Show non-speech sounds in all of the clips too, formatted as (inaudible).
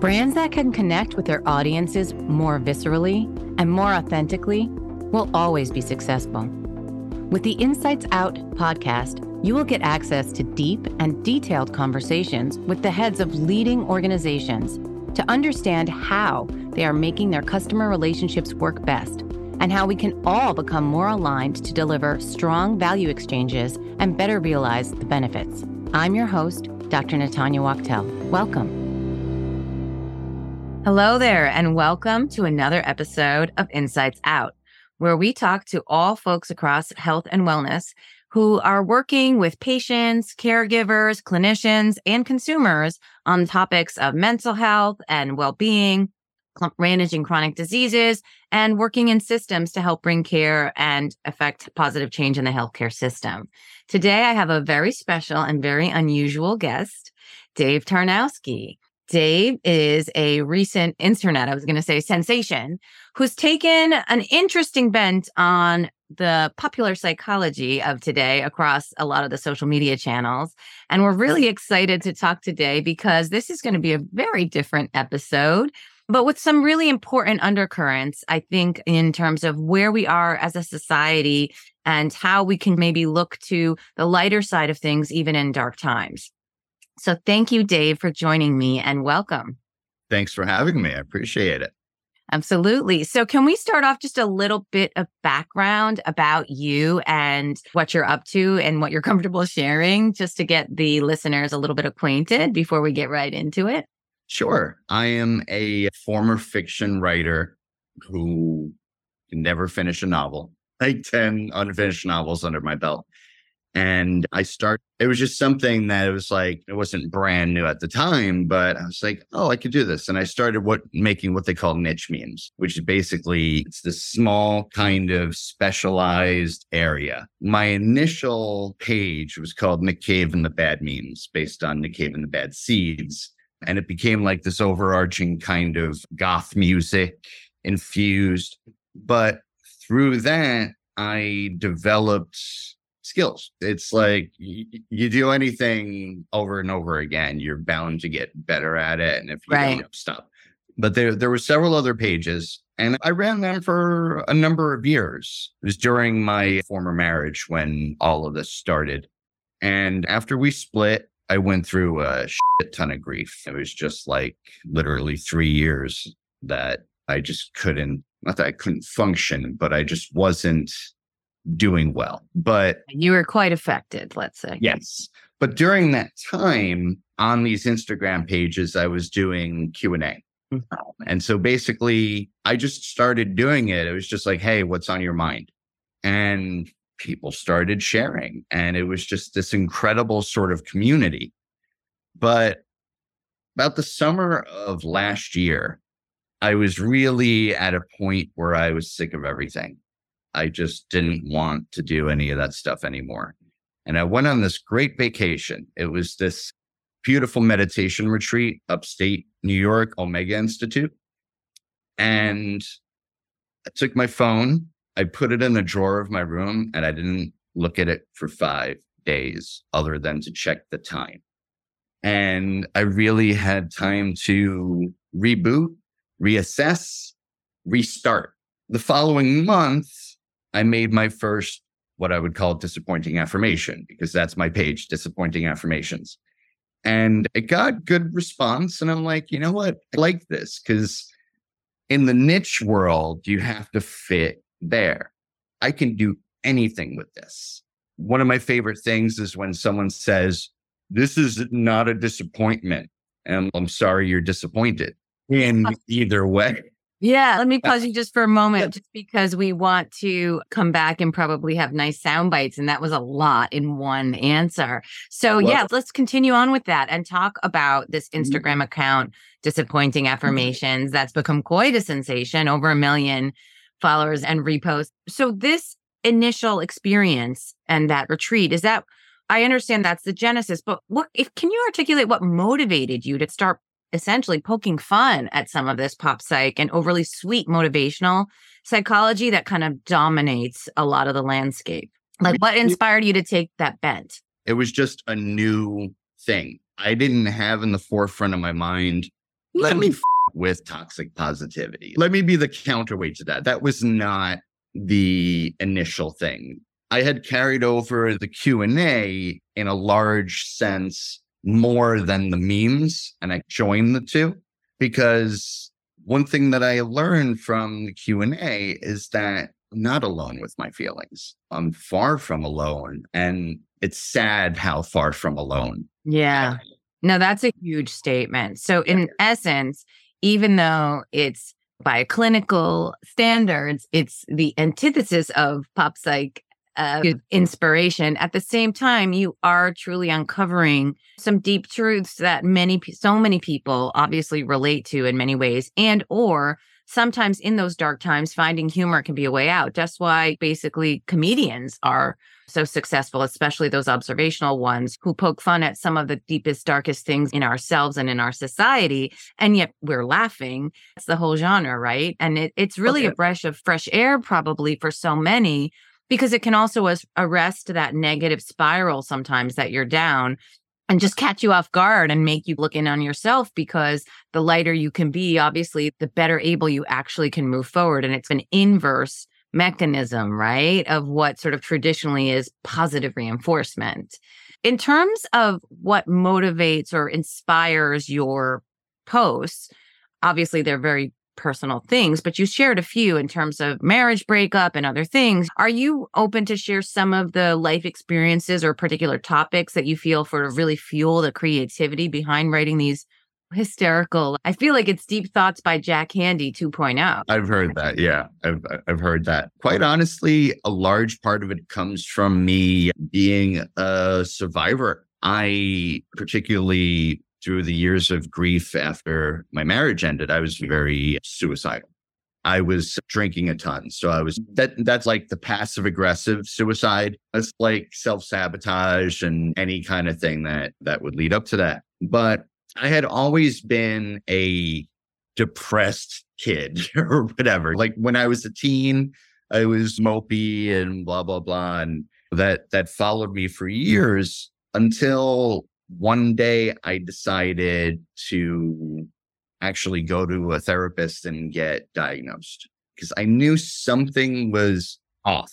Brands that can connect with their audiences more viscerally and more authentically will always be successful. With the Insights Out podcast, you will get access to deep and detailed conversations with the heads of leading organizations to understand how they are making their customer relationships work best and how we can all become more aligned to deliver strong value exchanges and better realize the benefits. I'm your host, Dr. Natanya Wachtel. Welcome. Hello there, and welcome to another episode of Insights Out, where we talk to all folks across health and wellness who are working with patients, caregivers, clinicians, and consumers on topics of mental health and well being, managing chronic diseases, and working in systems to help bring care and affect positive change in the healthcare system. Today, I have a very special and very unusual guest, Dave Tarnowski. Dave is a recent internet, I was going to say sensation, who's taken an interesting bent on the popular psychology of today across a lot of the social media channels. And we're really excited to talk today because this is going to be a very different episode, but with some really important undercurrents, I think, in terms of where we are as a society and how we can maybe look to the lighter side of things, even in dark times. So thank you, Dave, for joining me and welcome. Thanks for having me. I appreciate it. Absolutely. So, can we start off just a little bit of background about you and what you're up to and what you're (laughs) comfortable sharing, just to get the listeners a little bit acquainted before we get right into it? Sure. I am a former fiction writer who can never finish a novel, like 10 unfinished novels under my belt. And I start, it was just something that it was like, it wasn't brand new at the time, but I was like, oh, I could do this. And I started what making what they call niche memes, which is basically it's this small kind of specialized area. My initial page was called Nick Cave and the Bad Memes based on Nick Cave and the Bad Seeds. And it became like this overarching kind of goth music infused. But through that, I developed skills. It's like you, you do anything over and over again, you're bound to get better at it. And if you right. don't stop. But there there were several other pages and I ran them for a number of years. It was during my former marriage when all of this started. And after we split, I went through a shit ton of grief. It was just like literally three years that I just couldn't, not that I couldn't function, but I just wasn't doing well. But you were quite affected, let's say. Yes. But during that time on these Instagram pages, I was doing Q&A. Mm. And so basically, I just started doing it. It was just like, hey, what's on your mind? And people started sharing. And it was just this incredible sort of community. But about the summer of last year, I was really at a point where I was sick of everything. I just didn't want to do any of that stuff anymore. And I went on this great vacation. It was this beautiful meditation retreat upstate New York, Omega Institute. And I took my phone, I put it in the drawer of my room, and I didn't look at it for five days other than to check the time. And I really had time to reboot, reassess, restart. The following month, I made my first, what I would call disappointing affirmation, because that's my page, disappointing affirmations. And it got good response. And I'm like, you know what? I like this because in the niche world, you have to fit there. I can do anything with this. One of my favorite things is when someone says, This is not a disappointment. And I'm sorry you're disappointed in (laughs) either way. Yeah, let me pause you just for a moment, just because we want to come back and probably have nice sound bites. And that was a lot in one answer. So, well, yeah, let's continue on with that and talk about this mm-hmm. Instagram account, Disappointing mm-hmm. Affirmations, that's become quite a sensation, over a million followers and reposts. So, this initial experience and that retreat, is that I understand that's the genesis, but what if can you articulate what motivated you to start essentially poking fun at some of this pop psych and overly sweet motivational psychology that kind of dominates a lot of the landscape. Like, what inspired you to take that bent? It was just a new thing. I didn't have in the forefront of my mind let me hmm. f- with toxic positivity. Let me be the counterweight to that. That was not the initial thing. I had carried over the Q&A in a large sense more than the memes and I join the two because one thing that I learned from the Q&A is that I'm not alone with my feelings. I'm far from alone and it's sad how far from alone. Yeah. No, that's a huge statement. So in essence, even though it's by clinical standards, it's the antithesis of pop psych uh, inspiration. At the same time, you are truly uncovering some deep truths that many, so many people obviously relate to in many ways, and or sometimes in those dark times, finding humor can be a way out. That's why basically comedians are so successful, especially those observational ones who poke fun at some of the deepest, darkest things in ourselves and in our society. And yet we're laughing. It's the whole genre, right? And it, it's really okay. a breath of fresh air, probably for so many, because it can also arrest that negative spiral sometimes that you're down and just catch you off guard and make you look in on yourself because the lighter you can be, obviously, the better able you actually can move forward. And it's an inverse mechanism, right? Of what sort of traditionally is positive reinforcement. In terms of what motivates or inspires your posts, obviously they're very personal things, but you shared a few in terms of marriage breakup and other things. Are you open to share some of the life experiences or particular topics that you feel for really fuel the creativity behind writing these hysterical? I feel like it's deep thoughts by Jack Handey 2.0. I've heard that. Yeah, I've I've heard that. Quite honestly, a large part of it comes from me being a survivor. I particularly through the years of grief after my marriage ended, I was very suicidal. I was drinking a ton. So I was mm-hmm. that that's like the passive aggressive suicide. It's like self-sabotage and any kind of thing that that would lead up to that. But I had always been a depressed kid (laughs) or whatever. Like when I was a teen, I was mopey and blah blah blah and that that followed me for years until one day I decided to actually go to a therapist and get diagnosed because I knew something was off.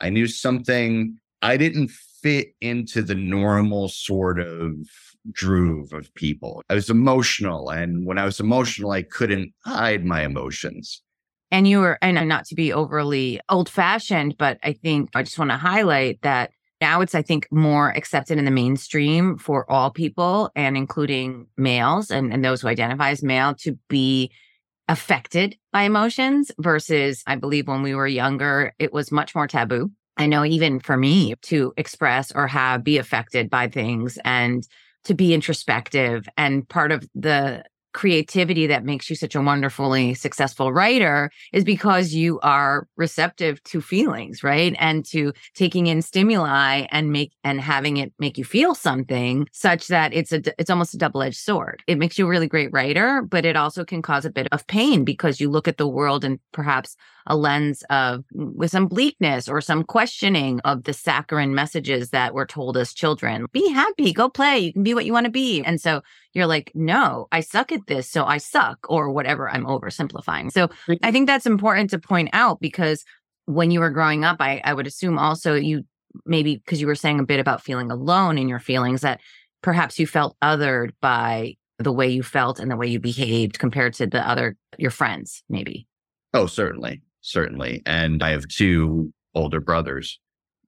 I knew something I didn't fit into the normal sort of groove of people. I was emotional. And when I was emotional, I couldn't hide my emotions. And you were, and I'm not to be overly old fashioned, but I think I just want to highlight that now it's, I think, more accepted in the mainstream for all people and including males and, and those who identify as male to be affected by emotions versus I believe when we were younger, it was much more taboo. I know even for me to express or have be affected by things and to be introspective and part of the creativity that makes you such a wonderfully successful writer is because you are receptive to feelings right and to taking in stimuli and make and having it make you feel something such that it's a it's almost a double-edged sword it makes you a really great writer but it also can cause a bit of pain because you look at the world and perhaps a lens of with some bleakness or some questioning of the saccharine messages that were told as children. Be happy, go play, you can be what you want to be. And so you're like, no, I suck at this, so I suck, or whatever. I'm oversimplifying. So I think that's important to point out because when you were growing up, I, I would assume also you maybe because you were saying a bit about feeling alone in your feelings that perhaps you felt othered by the way you felt and the way you behaved compared to the other your friends maybe oh certainly certainly. And I have two older brothers,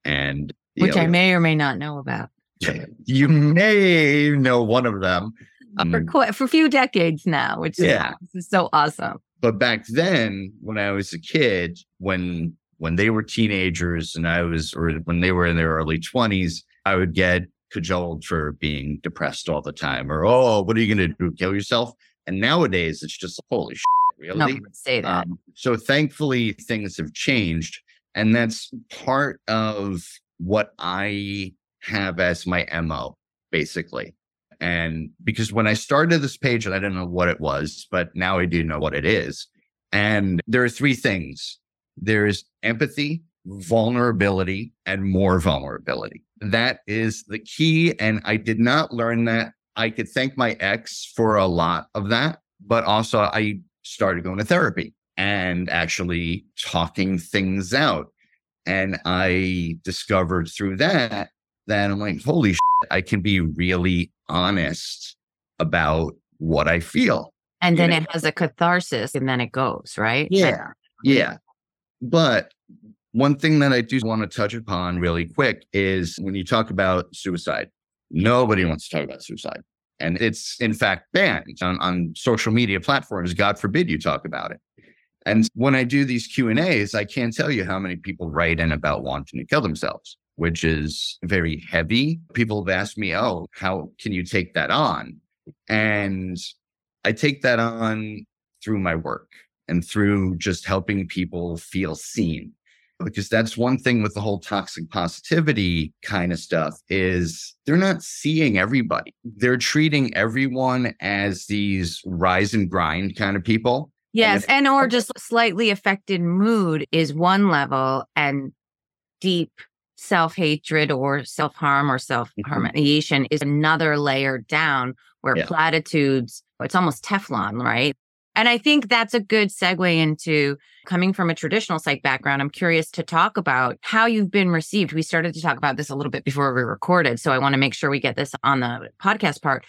and which know, I may or may not know about. (laughs) You may know one of them um, for quite, for a few decades now, which yeah. is, is so awesome. But back then, when I was a kid, when when they were teenagers and I was, or when they were in their early twenties, I would get cajoled for being depressed all the time, or oh, what are you going to do? Kill yourself? And nowadays, it's just holy shit really. No, say that. Um, so thankfully, things have changed. And that's part of what I have as my MO, basically. And because when I started this page, I didn't know what it was, but now I do know what it is. And there are three things there's empathy, vulnerability, and more vulnerability. That is the key. And I did not learn that. I could thank my ex for a lot of that but also I started going to therapy and actually talking things out. And I discovered through that that I'm like, holy shit, I can be really honest about what I feel. And then it has a catharsis and then it goes, right? Yeah. Yeah. But one thing that I do want to touch upon really quick is when you talk about suicide, nobody wants to talk about suicide. And it's in fact banned on, on social media platforms. God forbid you talk about it. And when I do these Q and A's, I can't tell you how many people write in about wanting to kill themselves, which is very heavy. People have asked me, "Oh, how can you take that on?" And I take that on through my work and through just helping people feel seen. Because that's one thing with the whole toxic positivity kind of stuff is they're not seeing everybody. They're treating everyone as these rise and grind kind of people. Yes. And, if- and or just slightly affected mood is one level and deep self-hatred or self-harm or mm-hmm. self-harmonization is another layer down where yeah. platitudes it's almost Teflon, right? And I think that's a good segue into coming from a traditional psych background. I'm curious to talk about how you've been received. We started to talk about this a little bit before we recorded. So I want to make sure we get this on the podcast part.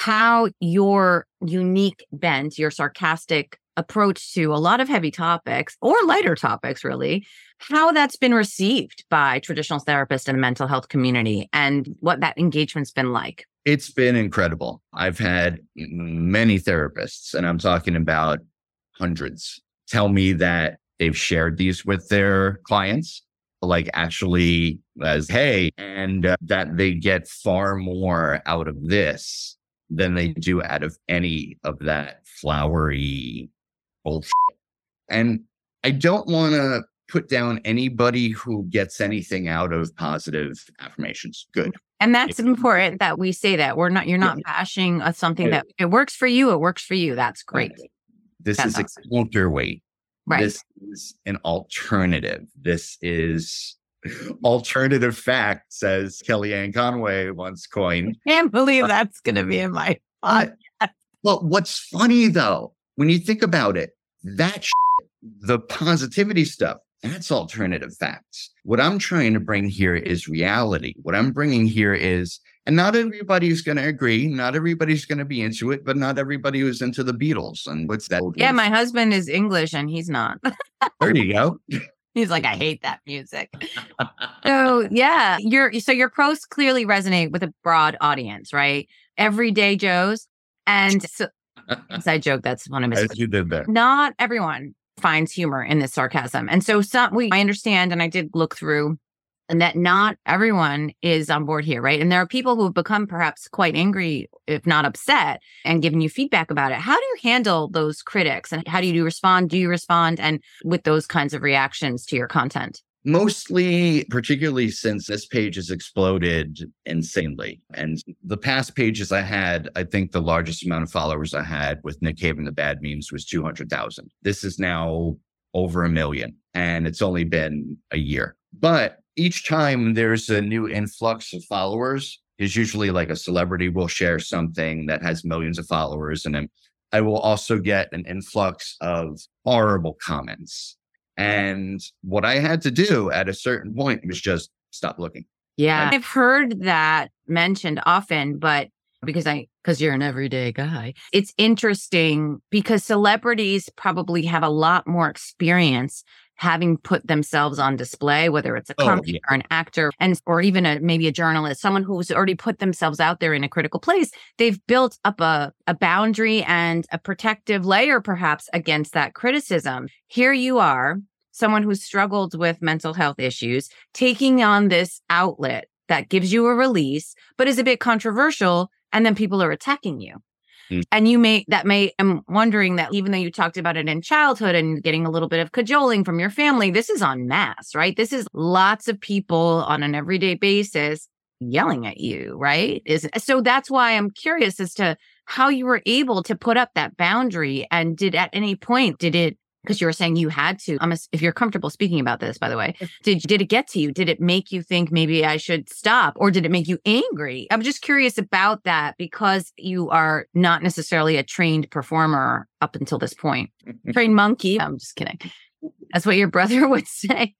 How your unique bent, your sarcastic approach to a lot of heavy topics or lighter topics, really, how that's been received by traditional therapists and mental health community and what that engagement's been like. It's been incredible. I've had many therapists, and I'm talking about hundreds, tell me that they've shared these with their clients, like actually as, hey, and uh, that they get far more out of this than they do out of any of that flowery bullshit. And I don't want to put down anybody who gets anything out of positive affirmations. Good. And that's important that we say that. We're not, you're not yeah. bashing something that it works for you, it works for you. That's great. This that's is awesome. a counterweight. Right. This is an alternative. This is alternative facts, as Kellyanne Conway once coined. I can't believe that's going to be in my podcast. Well, what's funny though, when you think about it, that shit, the positivity stuff, that's alternative facts. What I'm trying to bring here is reality. What I'm bringing here is, and not everybody's going to agree. Not everybody's going to be into it, but not everybody who's into the Beatles. And what's that? Yeah, my husband is English and he's not. there you go. (laughs) He's like, I hate that music. so yeah, your so your posts clearly resonate with a broad audience, right? Everyday Joes. And so (laughs) inside joke, that's one of his. As you did that. Not everyone finds humor in this sarcasm. And so some we I understand and I did look through and that not everyone is on board here, right? And there are people who have become perhaps quite angry, if not upset, and giving you feedback about it. How do you handle those critics and how do you respond? Do you respond and with those kinds of reactions to your content? Mostly, particularly since this page has exploded insanely. And the past pages I had, I think the largest amount of followers I had with Nick Cave and the Bad Memes was 200,000. This is now over a million, and it's only been a year. But each time there's a new influx of followers, is usually like a celebrity will share something that has millions of followers. And then I will also get an influx of horrible comments and what I had to do at a certain point was just stop looking. Yeah. And I've heard that mentioned often, but because I, because you're an everyday guy, it's interesting because celebrities probably have a lot more experience having put themselves on display, whether it's a oh, comic yeah. or an actor and or even a maybe a journalist, someone who's already put themselves out there in a critical place, they've built up a, a boundary and a protective layer perhaps against that criticism. Here you are, someone who struggled with mental health issues, taking on this outlet that gives you a release, but is a bit controversial, and then people are attacking you. Mm. And you may, that may, I'm wondering that even though you talked about it in childhood and getting a little bit of cajoling from your family, this is on mass, right? This is lots of people on an everyday basis yelling at you, right? Is so that's why I'm curious as to how you were able to put up that boundary and did at any point did it because you were saying you had to. I'm a, if you're comfortable speaking about this, by the way, did did it get to you? Did it make you think maybe I should stop, or did it make you angry? I'm just curious about that because you are not necessarily a trained performer up until this point. (laughs) trained monkey. I'm just kidding. That's what your (laughs) brother would say.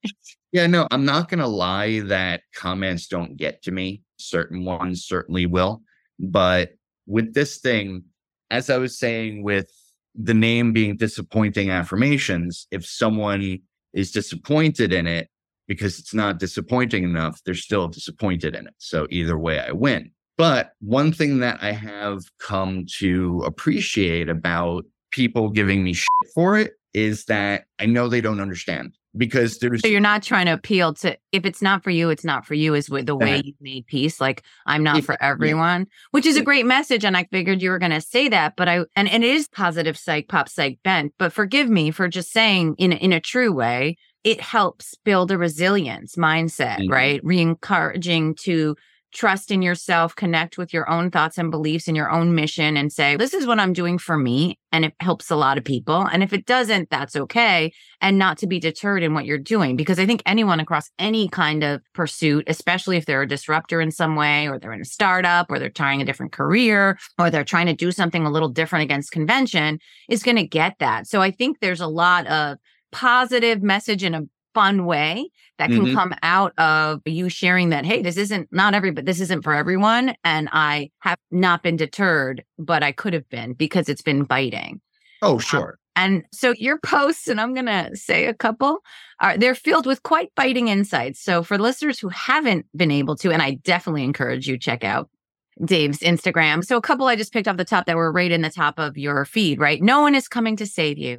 Yeah, no, I'm not going to lie that comments don't get to me. Certain ones certainly will. But with this thing, as I was saying, with the name being disappointing affirmations, if someone is disappointed in it because it's not disappointing enough, they're still disappointed in it. So either way, I win. But one thing that I have come to appreciate about people giving me shit for it is that I know they don't understand because there's so you're not trying to appeal to if it's not for you it's not for you is with the way you made peace like i'm not for everyone which is a great message and i figured you were going to say that but i and, and it is positive psych pop psych bent but forgive me for just saying in in a true way it helps build a resilience mindset mm-hmm. right? Re-encouraging to trust in yourself, connect with your own thoughts and beliefs and your own mission and say, this is what I'm doing for me. And it helps a lot of people. And if it doesn't, that's okay. And not to be deterred in what you're doing. Because I think anyone across any kind of pursuit, especially if they're a disruptor in some way, or they're in a startup, or they're trying a different career, or they're trying to do something a little different against convention, is going to get that. So I think there's a lot of positive message in a fun way that can mm-hmm. come out of you sharing that hey this isn't not every but this isn't for everyone and i have not been deterred but i could have been because it's been biting oh um, sure um, and so your posts and i'm going to say a couple are they're filled with quite biting insights so for listeners who haven't been able to and i definitely encourage you check out Dave's Instagram. So a couple I just picked off the top that were right in the top of your feed, right? No one is coming to save you.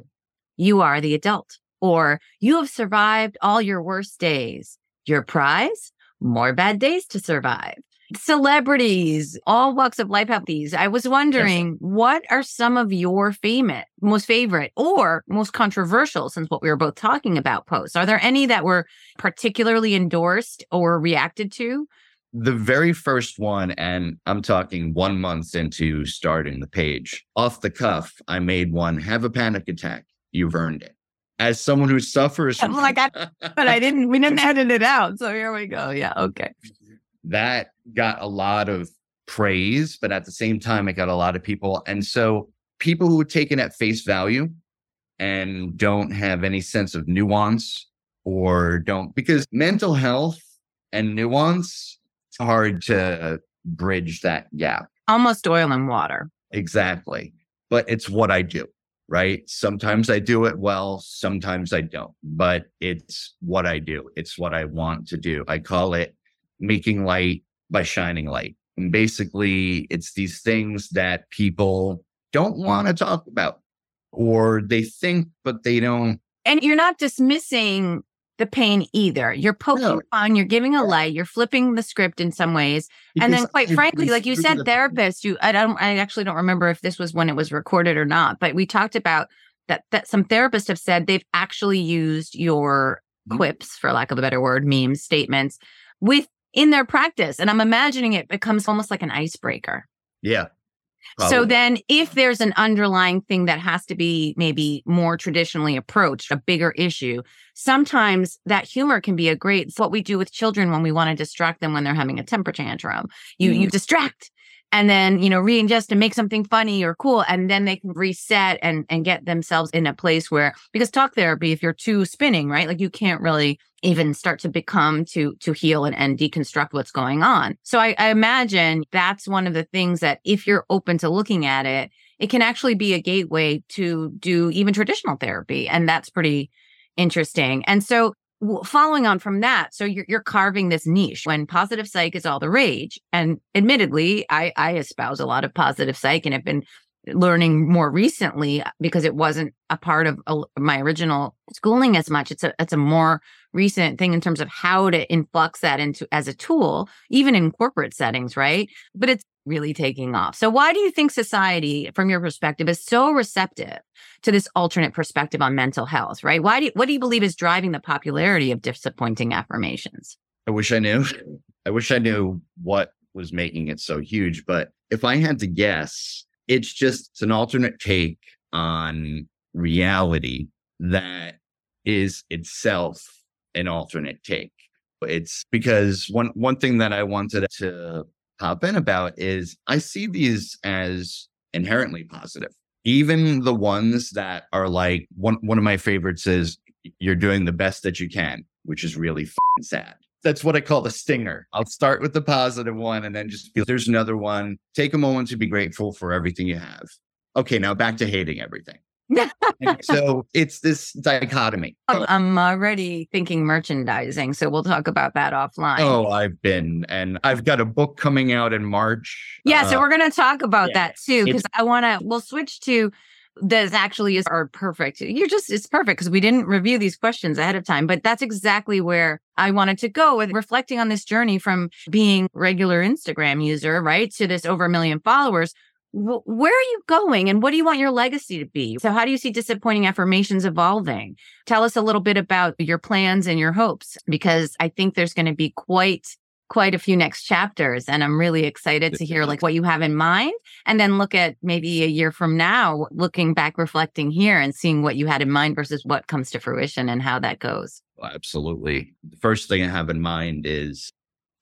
You are the adult or you have survived all your worst days. Your prize? More bad days to survive. Celebrities, all walks of life have these. I was wondering, yes. what are some of your famous, most favorite, or most controversial, since what we were both talking about posts? Are there any that were particularly endorsed or reacted to? The very first one, and I'm talking one month into starting the page, off the cuff, I made one have a panic attack. You've earned it as someone who suffers from like I, (laughs) (laughs) but I didn't we didn't edit it out. So here we go. Yeah, okay. That got a lot of praise, but at the same time it got a lot of people. And so people who take it at face value and don't have any sense of nuance or don't because mental health and nuance it's hard to bridge that gap. Almost oil and water. Exactly. But it's what I do right? Sometimes I do it well, sometimes I don't, but it's what I do. It's what I want to do. I call it making light by shining light. And basically, it's these things that people don't want to talk about or they think, but they don't. And you're not dismissing the pain either. You're poking no. fun, you're giving a light, you're flipping the script in some ways. Because and then quite frankly, like you said, therapists, you I don't I actually don't remember if this was when it was recorded or not, but we talked about that that some therapists have said they've actually used your mm-hmm. quips, for lack of a better word, memes, statements with in their practice. And I'm imagining it becomes almost like an icebreaker. Yeah. Probably. So then if there's an underlying thing that has to be maybe more traditionally approached, a bigger issue, sometimes that humor can be a great it's what we do with children when we want to distract them when they're having a temper tantrum. You mm-hmm. you distract and then you know reingest and make something funny or cool and then they can reset and and get themselves in a place where because talk therapy if you're too spinning right like you can't really even start to become to to heal and, and deconstruct what's going on. So I, I imagine that's one of the things that if you're open to looking at it it can actually be a gateway to do even traditional therapy and that's pretty interesting. And so following on from that, so you're, you're carving this niche when positive psych is all the rage. And admittedly, I, I espouse a lot of positive psych and have been learning more recently uh, because it wasn't a part of a, my original schooling as much. It's a it's a more recent thing in terms of how to influx that into as a tool, even in corporate settings, right? But it's really taking off. So why do you think society, from your perspective, is so receptive to this alternate perspective on mental health, right? Why do you, what do you believe is driving the popularity of disappointing affirmations? I wish I knew. I wish I knew what was making it so huge. But if I had to guess, it's just it's an alternate take on reality that is itself an alternate take. It's because one one thing that I wanted to pop in about is I see these as inherently positive. Even the ones that are like one one of my favorites is you're doing the best that you can, which is really sad. That's what I call the stinger. I'll start with the positive one and then just feel there's another one. Take a moment to be grateful for everything you have. Okay, now back to hating everything (laughs) so it's this dichotomy. I'm already thinking merchandising, so we'll talk about that offline. Oh, I've been, and I've got a book coming out in March. Yeah, uh, so we're going to talk about yeah, that too, because I want to. We'll switch to this actually is are perfect. You're just it's perfect because we didn't review these questions ahead of time, but that's exactly where I wanted to go with reflecting on this journey from being regular Instagram user, right, to this over a million followers where are you going and what do you want your legacy to be? So, how do you see disappointing affirmations evolving? Tell us a little bit about your plans and your hopes, because I think there's going to be quite quite a few next chapters and i'm really excited to hear like what you have in mind and then look at maybe a year from now looking back reflecting here and seeing what you had in mind versus what comes to fruition and how that goes oh, absolutely the first thing i have in mind is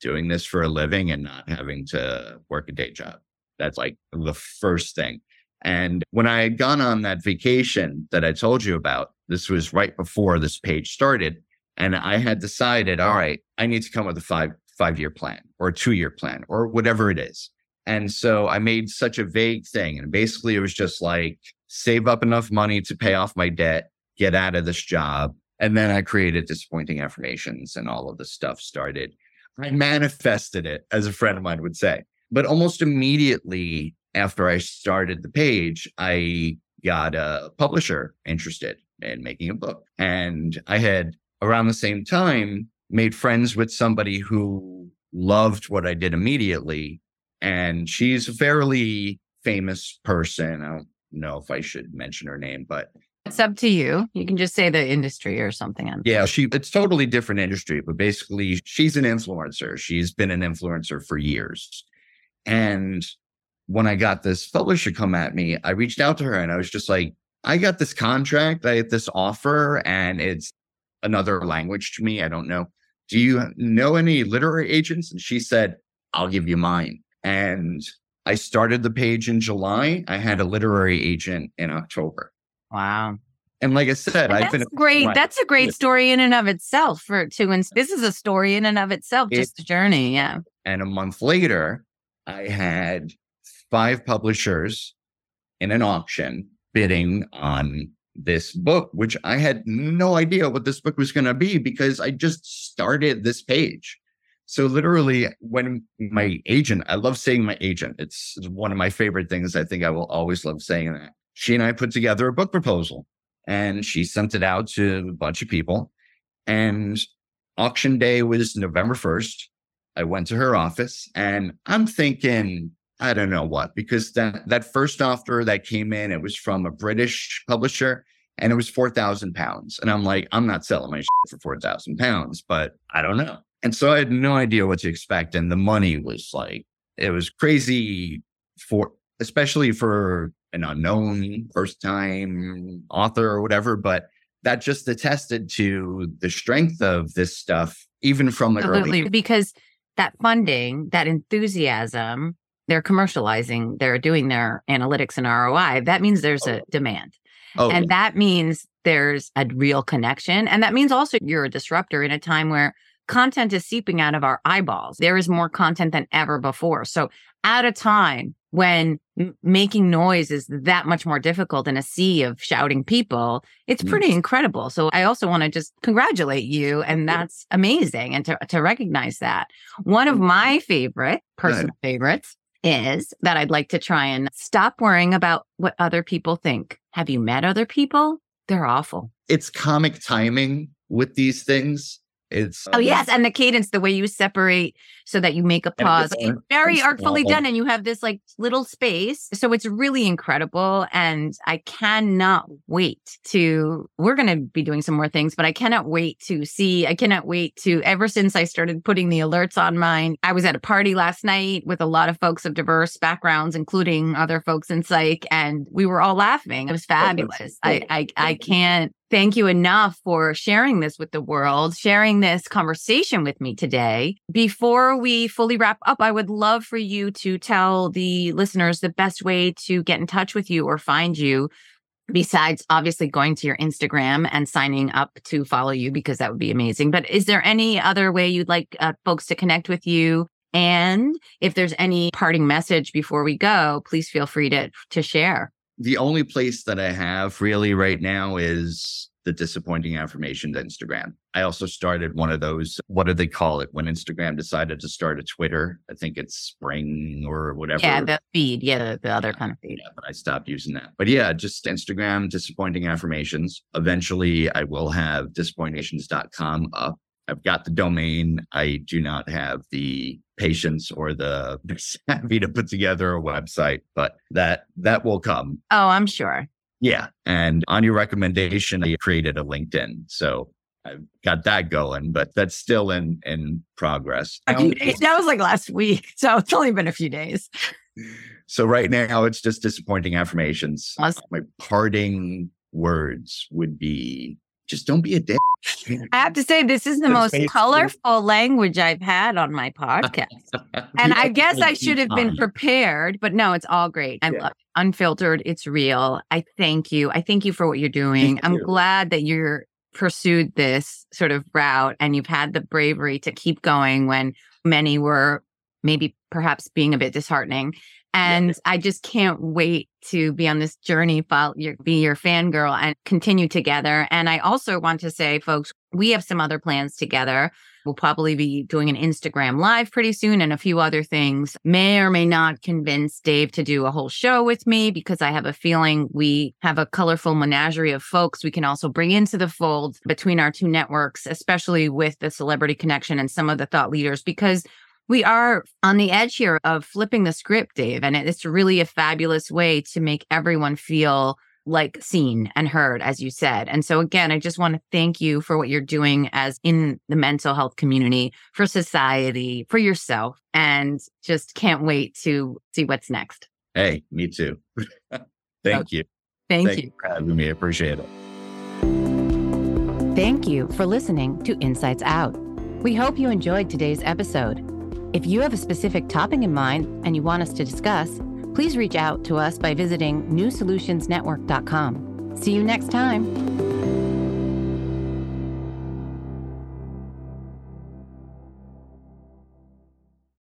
doing this for a living and not having to work a day job that's like the first thing. And when I had gone on that vacation that I told you about, this was right before this page started. And I had decided, all right, I need to come up with a five, five year plan or a two year plan or whatever it is. And so I made such a vague thing. And basically it was just like save up enough money to pay off my debt, get out of this job. And then I created disappointing affirmations and all of the stuff started. I manifested it, as a friend of mine would say. But almost immediately after I started the page, I got a publisher interested in making a book. And I had around the same time made friends with somebody who loved what I did immediately. And she's a fairly famous person. I don't know if I should mention her name, but it's up to you. You can just say the industry or something. Yeah, she it's totally different industry, but basically she's an influencer. She's been an influencer for years. And when I got this publisher come at me, I reached out to her and I was just like, I got this contract, I get this offer, and it's another language to me. I don't know. Do you know any literary agents? And she said, I'll give you mine. And I started the page in July. I had a literary agent in October. Wow. And like I said, I've been great. That's a great story in and of itself for to and this is a story in and of itself, just a journey. Yeah. And a month later, I had five publishers in an auction bidding on this book, which I had no idea what this book was going to be because I just started this page. So literally when my agent, I love saying my agent. It's one of my favorite things. I think I will always love saying that. She and I put together a book proposal and she sent it out to a bunch of people. And auction day was November 1st. I went to her office and I'm thinking, I don't know what, because that, that first offer that came in, it was from a British publisher and it was 4,000 pounds. And I'm like, I'm not selling my for 4,000 pounds, but I don't know. And so I had no idea what to expect. And the money was like, it was crazy for, especially for an unknown first time author or whatever. But that just attested to the strength of this stuff, even from the Absolutely. early. Because that funding, that enthusiasm, they're commercializing, they're doing their analytics and ROI. That means there's a oh. demand. Oh. And that means there's a real connection. And that means also you're a disruptor in a time where content is seeping out of our eyeballs. There is more content than ever before. So at a time when m- making noise is that much more difficult in a sea of shouting people, it's pretty mm. incredible. So I also want to just congratulate you. And that's amazing. And to, to recognize that. One of my favorite personal Good. favorites is that I'd like to try and stop worrying about what other people think. Have you met other people? They're awful. It's comic timing with these things. It's oh yes, and the cadence, the way you separate so that you make a pause, it's very artfully done, and you have this like little space. So it's really incredible, and I cannot wait to. We're going to be doing some more things, but I cannot wait to see. I cannot wait to. Ever since I started putting the alerts on mine, I was at a party last night with a lot of folks of diverse backgrounds, including other folks in psych, and we were all laughing. It was oh, fabulous. I I I can't thank you enough for sharing this with the world, sharing this conversation with me today. Before we fully wrap up, I would love for you to tell the listeners the best way to get in touch with you or find you. Besides obviously going to your Instagram and signing up to follow you, because that would be amazing. But is there any other way you'd like uh, folks to connect with you? And if there's any parting message before we go, please feel free to, to share the only place that I have really right now is the disappointing affirmations Instagram. I also started one of those, what do they call it? When Instagram decided to start a Twitter, I think it's spring or whatever. Yeah, the feed. Yeah, the, the other kind of feed. Yeah, but I stopped using that. But yeah, just Instagram, disappointing affirmations. Eventually I will have disappointations.com up I've got the domain. I do not have the patience or the (laughs) savvy to put together a website, but that that will come. Oh, I'm sure. Yeah. And on your recommendation, I created a LinkedIn. So I've got that going, but that's still in in progress. that was like last week. (laughs) So it's only been a few days. So right now it's just disappointing affirmations. Awesome. My parting words would be just don't be a dick. I have to say, this is the most colorful language I've had on my podcast. (laughs) and I guess I should have been prepared, but no, it's all great. I yeah. love it. Unfiltered, it's real. I thank you. I thank you for what you're doing. Thank I'm you. glad that you're pursued this sort of route and you've had the bravery to keep going when many were maybe perhaps being a bit disheartening. And. I just can't wait to be on this journey, follow your, be your fangirl and continue together. And I also want to say, folks, we have some other plans together. We'll probably be doing an Instagram live pretty soon and a few other things. May or may not convince Dave to do a whole show with me because I have a feeling we have a colorful menagerie of folks we can also bring into the fold between our two networks, especially with the celebrity connection and some of the thought leaders, because we are on the edge here of flipping the script, Dave. And it's really a fabulous way to make everyone feel like seen and heard, as you said. And so, again, I just want to thank you for what you're doing as in the mental health community, for society, for yourself, and just can't wait to see what's next. Hey, me too. (laughs) thank okay. you. Thank, thank you. you for having me. I appreciate it. Thank you for listening to Insights Out. We hope you enjoyed today's episode. If you have a specific topic in mind and you want us to discuss, please reach out to us by visiting newsolutionsnetwork.com. See you next time.